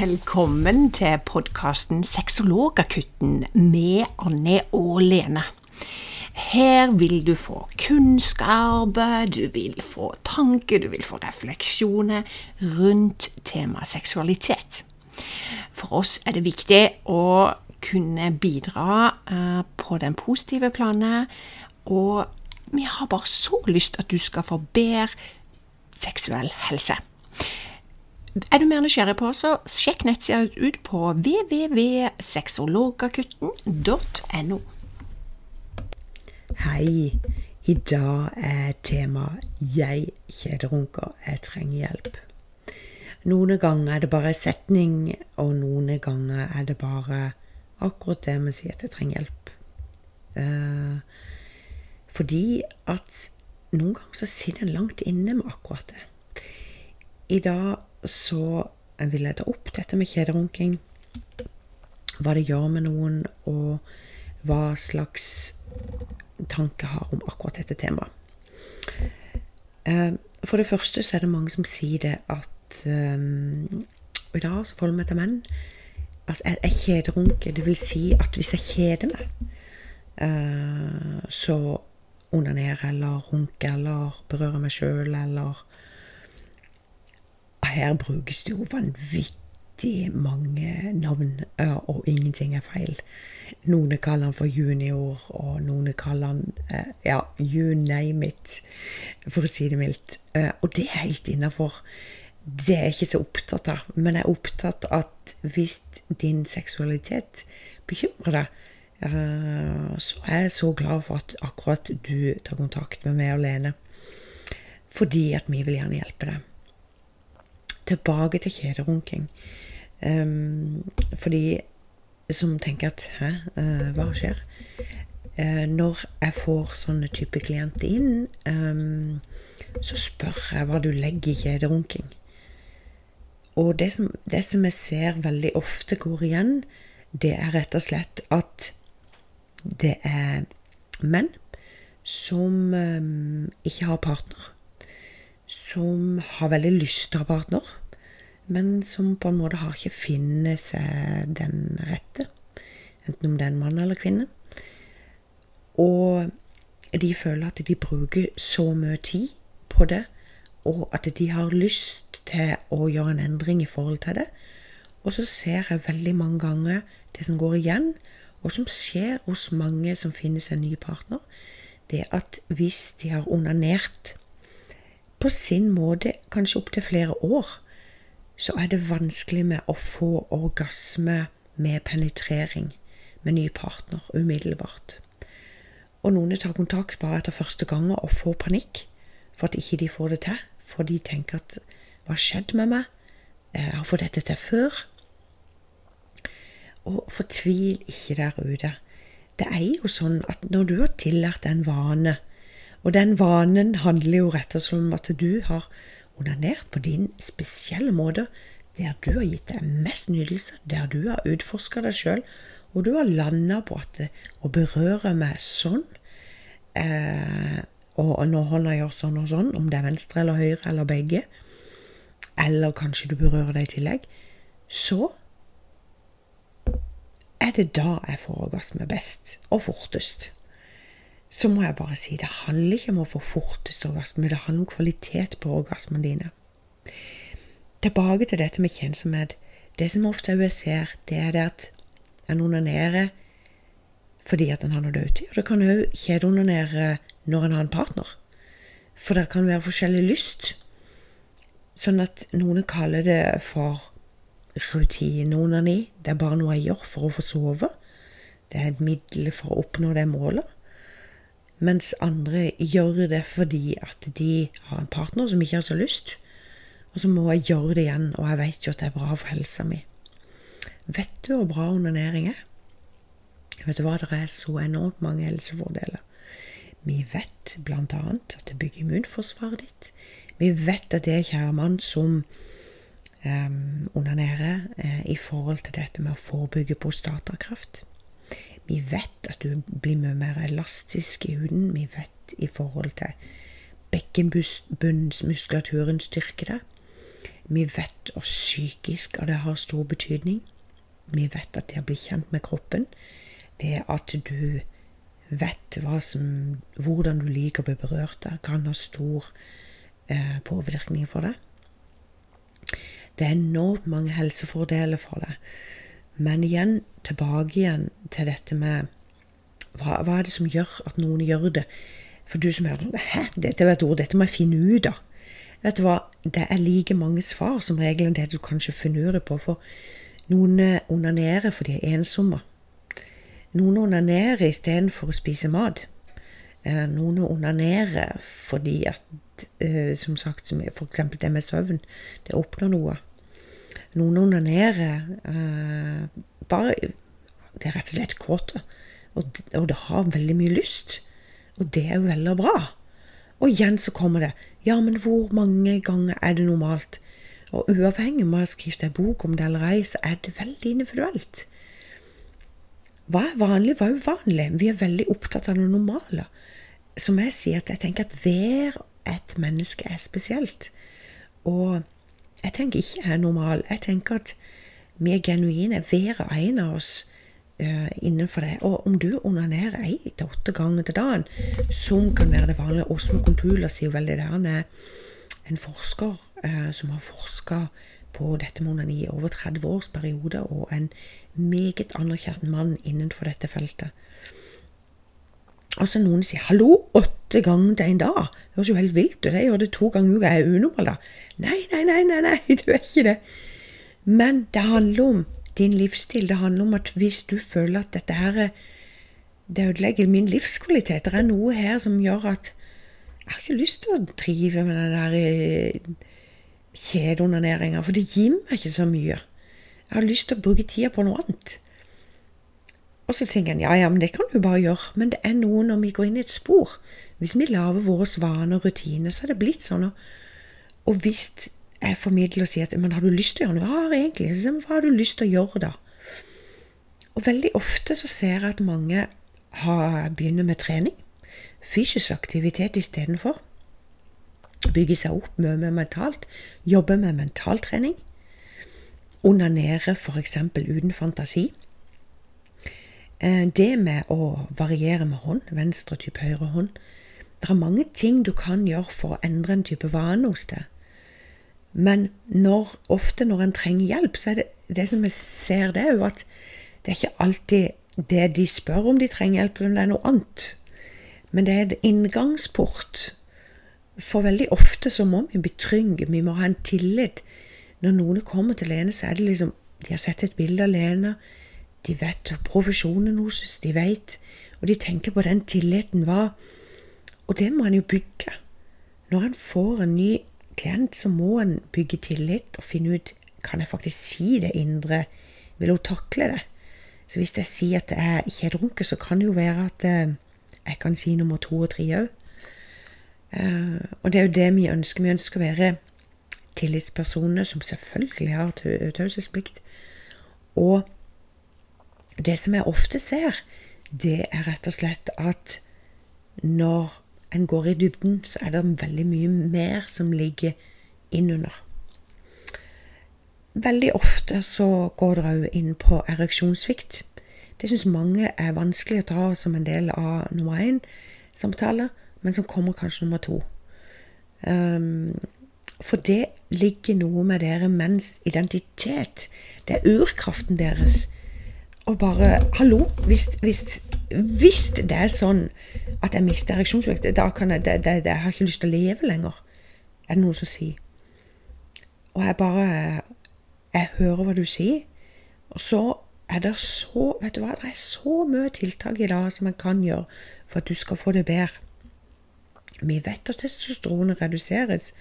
Velkommen til podkasten Sexologakutten med Anne og Lene. Her vil du få kunnskap, du vil få tanker, du vil få refleksjoner rundt temaet seksualitet. For oss er det viktig å kunne bidra eh, på den positive planet, og vi har bare så lyst at du skal få bedre seksuell helse. Er du mer nysgjerrig på, så sjekk nettsida ut på www.sexologakutten.no. Hei. I dag er temaet 'Jeg kjederunker, jeg trenger hjelp'. Noen ganger er det bare en setning, og noen ganger er det bare akkurat det med å si at jeg trenger hjelp. Uh, fordi at noen ganger så sitter en langt inne med akkurat det. I dag så vil jeg ta opp dette med kjederunking. Hva det gjør med noen, og hva slags tanke har om akkurat dette temaet. Eh, for det første så er det mange som sier det at Og i dag så jeg meg til menn. At jeg, jeg kjederunker. Det vil si at hvis jeg kjeder meg, uh, så onanerer eller runker eller berører meg sjøl eller Her brukes det jo vanvittig mange navn, og ingenting er feil. Noen kaller han for junior, og noen kaller han Ja, you name it, for å si det mildt. Og det er helt innafor. Det er jeg ikke så opptatt av, men jeg er opptatt av at hvis din seksualitet bekymrer deg, så er jeg så glad for at akkurat du tar kontakt med meg alene. Fordi at vi vil gjerne hjelpe deg. Tilbake til kjederunking. Um, fordi som tenker at hæ, uh, hva skjer? Uh, når jeg får sånne type klienter inn, um, så spør jeg hva du legger i kjederunking. Og det som, det som, jeg ser veldig ofte går igjen, det er rett og slett at det er menn som um, ikke har partner. Som har veldig lyst til å ha partner men som på en måte har ikke funnet seg den rette. Enten om det er en mann eller kvinne. Og de føler at de bruker så mye tid på det, og at de har lyst til å gjøre en endring i forhold til det. Og så ser jeg veldig mange ganger det som går igjen, og som skjer hos mange som finner seg en ny partner, det at hvis de har onanert på sin måte kanskje opptil flere år, så er det vanskelig med å få orgasme med penetrering med ny partner umiddelbart. Og noen tar kontakt bare etter første gang og får panikk for at ikke de får det til. For de tenker at 'hva skjedde med meg'? Jeg har fått dette til før. Og fortvil ikke der ute. Det er jo sånn at når du har tillært en vane, og den vanen handler jo rett og slett om at du har onanert på din spesielle måte, der du har gitt deg mest nytelse, der du har utforska deg sjøl, og du har landa på at å berøre meg sånn eh, og når hånda gjør sånn og sånn, om det er venstre eller høyre eller begge, eller kanskje du berører deg i tillegg, så er det da jeg får orgasme best og fortest så må jeg bare si det handler ikke om å få fortest orgasme, det handler om kvalitet på orgasmene dine. Tilbake til dette med kjensomhet. Det som ofte jeg ser, det er det at en onanerer fordi at en har noe dødtid. Og det kan òg kjedeonanere når en har en partner. For det kan være forskjellig lyst. Sånn at noen kaller det for rutineonani. Det er bare noe jeg gjør for å få sove. Det er et middel for å oppnå det målet mens andre gjør det fordi at de har en partner som ikke har så lyst. Og så må jeg gjøre det igjen, og jeg vet jo at det er bra for helsa mi. Vet du hvor bra onanering er? Vet du hva, det er så enormt mange helsefordeler. Vi vet annet at det bygger immunforsvaret ditt. Vi vet at det er kjære mann som um, onanerer eh, i forhold til dette med å forebygge prostatakreft. Vi vet at du blir mye mer elastisk i huden. Vi vet i forhold til bekkenbunnsmuskulaturen styrker deg. Vi vet at psykisk at det har stor betydning. Vi vet at det å bli kjent med kroppen, det at du vet som, hvordan du liker å bli berørt av, kan ha stor eh, påvirkning for deg. Det er enormt mange helsefordeler for deg. Men igjen, tilbake igjen til dette med hva, hva er det som gjør at noen gjør det? For du som hører Hæ, dette er et ord, dette må jeg finne ut av. Vet du hva, det er like mange svar som regel enn det du kanskje finner det på. For noen eh, onanerer fordi de er ensomme. Noen onanerer istedenfor å spise mat. Eh, noen onanerer fordi at, eh, som sagt, f.eks. det med søvn, det oppnår noe. Noen onanerer eh, bare Det er rett og slett kåte. Og, og det har veldig mye lyst. Og det er jo veldig bra. Og igjen så kommer det Ja, men hvor mange ganger er det normalt? Og uavhengig om jeg har skrevet en bok om det eller ei, så er det veldig individuelt. Hva er vanlig, hva er uvanlig? Vi er veldig opptatt av det normale. Som jeg sier, at jeg tenker at hver et menneske er spesielt. Og jeg tenker ikke jeg er normal. Jeg tenker at vi er genuine, hver og en av oss uh, innenfor det. Og om du onanerer ei til åtte ganger til dagen, som kan være det vanlige Åsmo Kontula sier veldig det. Han er en forsker uh, som har forska på dette med onani i over 30 års periode, og en meget anerkjent mann innenfor dette feltet. Altså Noen sier 'hallo, åtte ganger til en dag'. Det høres jo helt vilt ut. Jeg gjør det to ganger i uka. Jeg er unormal da. Nei, nei, nei, nei, nei, du er ikke det. Men det handler om din livsstil. Det handler om at hvis du føler at dette her det ødelegger min livskvalitet Det er noe her som gjør at jeg har ikke lyst til å drive med den der eh, kjedeonaneringa, for det gir meg ikke så mye. Jeg har lyst til å bruke tida på noe annet. Og så tenker en ja, ja, men det kan du bare gjøre. Men det er noe når vi går inn i et spor. Hvis vi lager våre vaner og rutiner, så er det blitt sånn. Og hvis jeg formidler og sier at men har du lyst til å gjøre noe? Ja, egentlig. Så, hva har du lyst til å gjøre da? Og veldig ofte så ser jeg at mange har, begynner med trening. Fysisk aktivitet istedenfor. Bygge seg opp mye mer mentalt. Jobbe med mentaltrening onanere f.eks. uten fantasi. Eh, det med å variere med hånd, venstre type høyre hånd Det er mange ting du kan gjøre for å endre en type vane hos deg. Men når, ofte når en trenger hjelp, så er det det som jeg ser, det er jo at det er ikke alltid det de spør om de trenger hjelp, om det er noe annet. Men det er en inngangsport. For veldig ofte så må vi bli trygge, vi må ha en tillit når noen kommer til Lene, så er det liksom De har sett et bilde av Lene, de vet profesjonen hennes, de vet Og de tenker på den tilliten var Og det må en jo bygge. Når en får en ny klient, så må en bygge tillit og finne ut kan jeg faktisk si det indre. Vil hun takle det? Så hvis jeg sier at jeg ikke er drunken, så kan det jo være at eh, jeg kan si nummer to og tre òg. Eh, og det er jo det vi ønsker. Vi ønsker å være tillitspersoner som selvfølgelig har taushetsplikt. Og det som jeg ofte ser, det er rett og slett at når en går i dybden, så er det veldig mye mer som ligger innunder. Veldig ofte så går det òg inn på ereksjonssvikt. Det syns mange er vanskelig å ta som en del av nummer én-samtale, men som kommer kanskje nummer to. Um, for det ligger noe med dere menns identitet. Det er urkraften deres. Og bare Hallo! Hvis, det er sånn at jeg mister ereksjonsvekt, da kan jeg, det, det, det, jeg har ikke lyst til å leve lenger. Er det noen som sier. Og jeg bare Jeg hører hva du sier. Og så er det så Vet du hva, det er så mye tiltak i dag som en kan gjøre for at du skal få det bedre. Vi vet at testosteronet reduseres.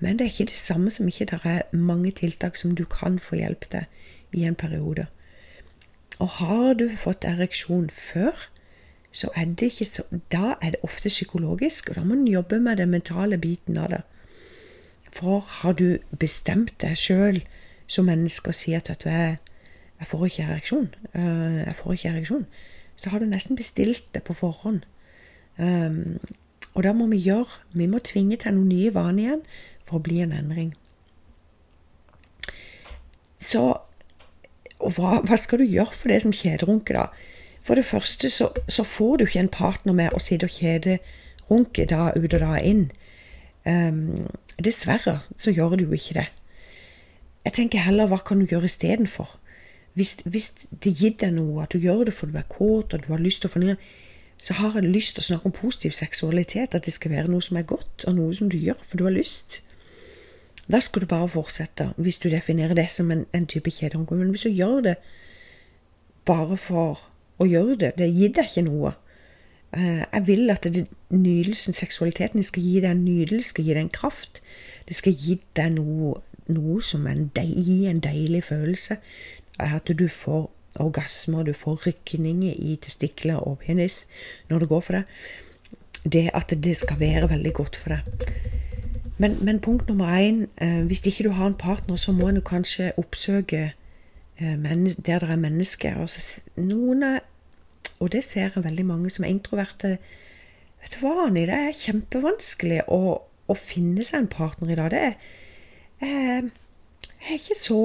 Men det er ikke det samme som ikke det er mange tiltak som du kan få hjelp til i en periode. Og har du fått ereksjon før, så er det ikke så Da er det ofte psykologisk, og da må en jobbe med den mentale biten av det. For har du bestemt deg sjøl som menneske og sier at du er jeg får ikke ereksjon, eh, jeg får ikke ereksjon, så har du nesten bestilt det på forhånd. Um, og da må vi gjøre Vi må tvinge til noen nye vaner igjen for å bli en endring. så Og hva, hva, skal du gjøre for det som kjederunker, da? For det første så, så, får du ikke en partner med å sitte og kjederunke da ut og da inn. Um, dessverre så gjør du jo ikke det. Jeg tenker heller hva kan du gjøre istedenfor? Hvis, hvis det gir deg noe, at du gjør det for du er kåt og du har lyst til å fornye, så har jeg lyst til å snakke om positiv seksualitet. At det skal være noe som er godt, og noe som du gjør for du har lyst. Da skal du bare fortsette, hvis du definerer det som en, en type kjederunke. Men hvis du gjør det bare for å gjøre det, det gir deg ikke noe. Eh, jeg vil at det, nydelsen, seksualiteten, skal gi deg en nydelse, skal gi deg en kraft. Det skal gi deg noe, noe som en, deil, en deilig følelse. At du får orgasmer, du får rykninger i testikler og penis når det går for deg. Det at det skal være veldig godt for deg. Men, men punkt nummer én eh, Hvis ikke du har en partner, så må en kanskje oppsøke eh, der det er mennesker. Altså, noen er, og det ser jeg veldig mange som er introverte. Vet du hva, Anni, det er kjempevanskelig å, å finne seg en partner i dag. Det er, eh, jeg er ikke så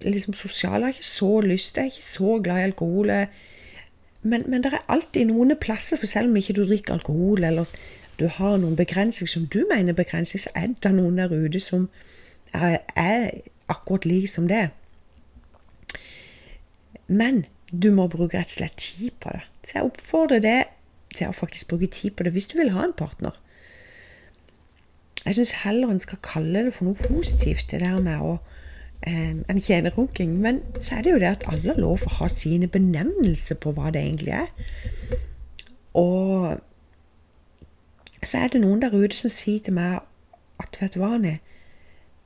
liksom, sosial, jeg har ikke så lyst, jeg er ikke så glad i alkohol. Men, men det er alltid noen plasser, for selv om ikke du drikker alkohol, eller du har noen begrensninger som du mener begrensninger, så er det noen der ute som er, er akkurat like som det. Men du må bruke rett og slett tid på det. Så jeg oppfordrer deg til å faktisk bruke tid på det hvis du vil ha en partner. Jeg syns heller en skal kalle det for noe positivt, det der med å eh, en kjederunking. Men så er det jo det at alle har lov å ha sine benevnelser på hva det egentlig er. Og så er det noen der ute som sier til meg at vet du hva, Anne,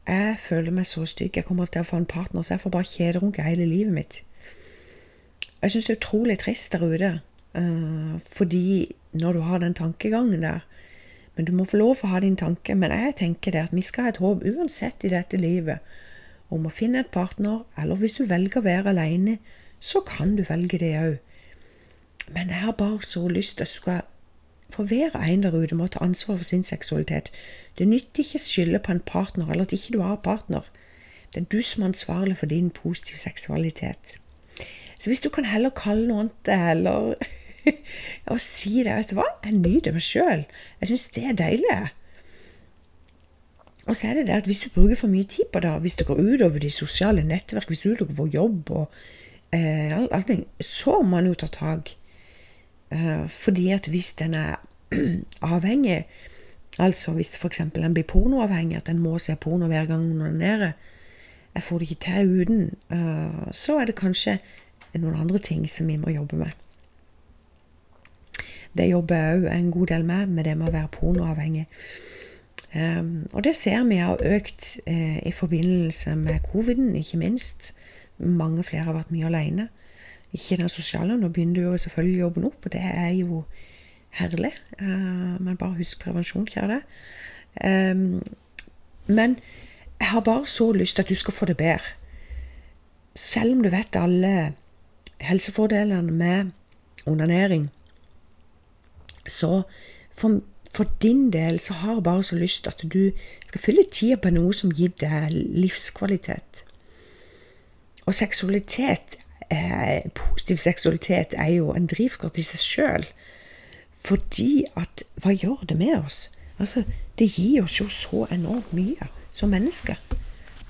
jeg føler meg så stygg, jeg kommer til å få en partner, så jeg får bare kjederunke hele livet mitt. Jeg syns det er utrolig trist der ute, uh, fordi når du har den tankegangen der Men du må få lov å ha din tanke. Men jeg tenker det at vi skal ha et håp uansett i dette livet om å finne et partner, eller hvis du velger å være alene, så kan du velge det òg. Men jeg har bare så lyst til at du skal for hver en der ute må ta ansvar for sin seksualitet. Det nytter ikke å skylde på en partner, eller at ikke du har partner. Det er du som er ansvarlig for din positive seksualitet. Så hvis du kan heller kalle noe annet eller og si det, vet du hva, jeg nyter meg sjøl. Jeg syns det er deilig. Og så er det det at hvis du bruker for mye tid på det, hvis det går utover de sosiale nettverk, hvis du utover på jobb og eh, allting, så må man jo ta tak. Eh, fordi at hvis den er avhengig, altså hvis f.eks. den blir pornoavhengig, at den må se porno hver gang den er nede, jeg får det ikke til uten, eh, så er det kanskje noen andre ting som vi må jobbe med. Det jobber jeg òg en god del med, med det med å være pornoavhengig. Um, og det ser vi har økt uh, i forbindelse med coviden, ikke minst. Mange flere har vært mye alene. Ikke den sosiale. Nå begynner du jo selvfølgelig jobben opp, og det er jo herlig. Uh, men bare husk prevensjon, kjære. Um, men jeg har bare så lyst til at du skal få det bedre. Selv om du vet alle helsefordelene med onanering, så for, for, din del så har jeg bare så lyst til at du skal fylle tida på noe som gir deg livskvalitet. Og seksualitet, positiv seksualitet, er jo en drivkraft i seg sjøl. Fordi at Hva gjør det med oss? Altså, det gir oss jo så enormt mye som mennesker.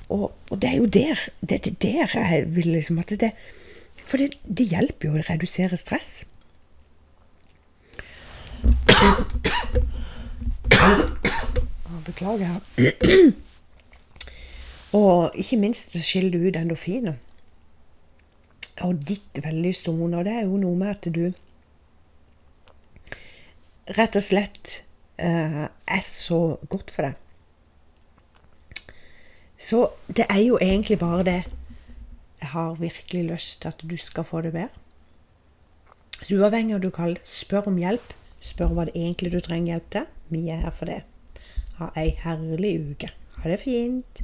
Og, og det er jo der det, det der jeg vil liksom at det, For det, det hjelper jo å redusere stress. Beklager. Og ikke minst skiller du ut endorfiner. Og ditt vellyst Og det er jo noe med at du rett og slett eh, er så godt for deg. Så det er jo egentlig bare det. Jeg har virkelig lyst til at du skal få det bedre. Så uavhengig av hva du kaller det, spør om hjelp. Spør hva det egentlig du trenger hjelp til. Vi er her for det. Ha ei herlig uke. Ha det fint.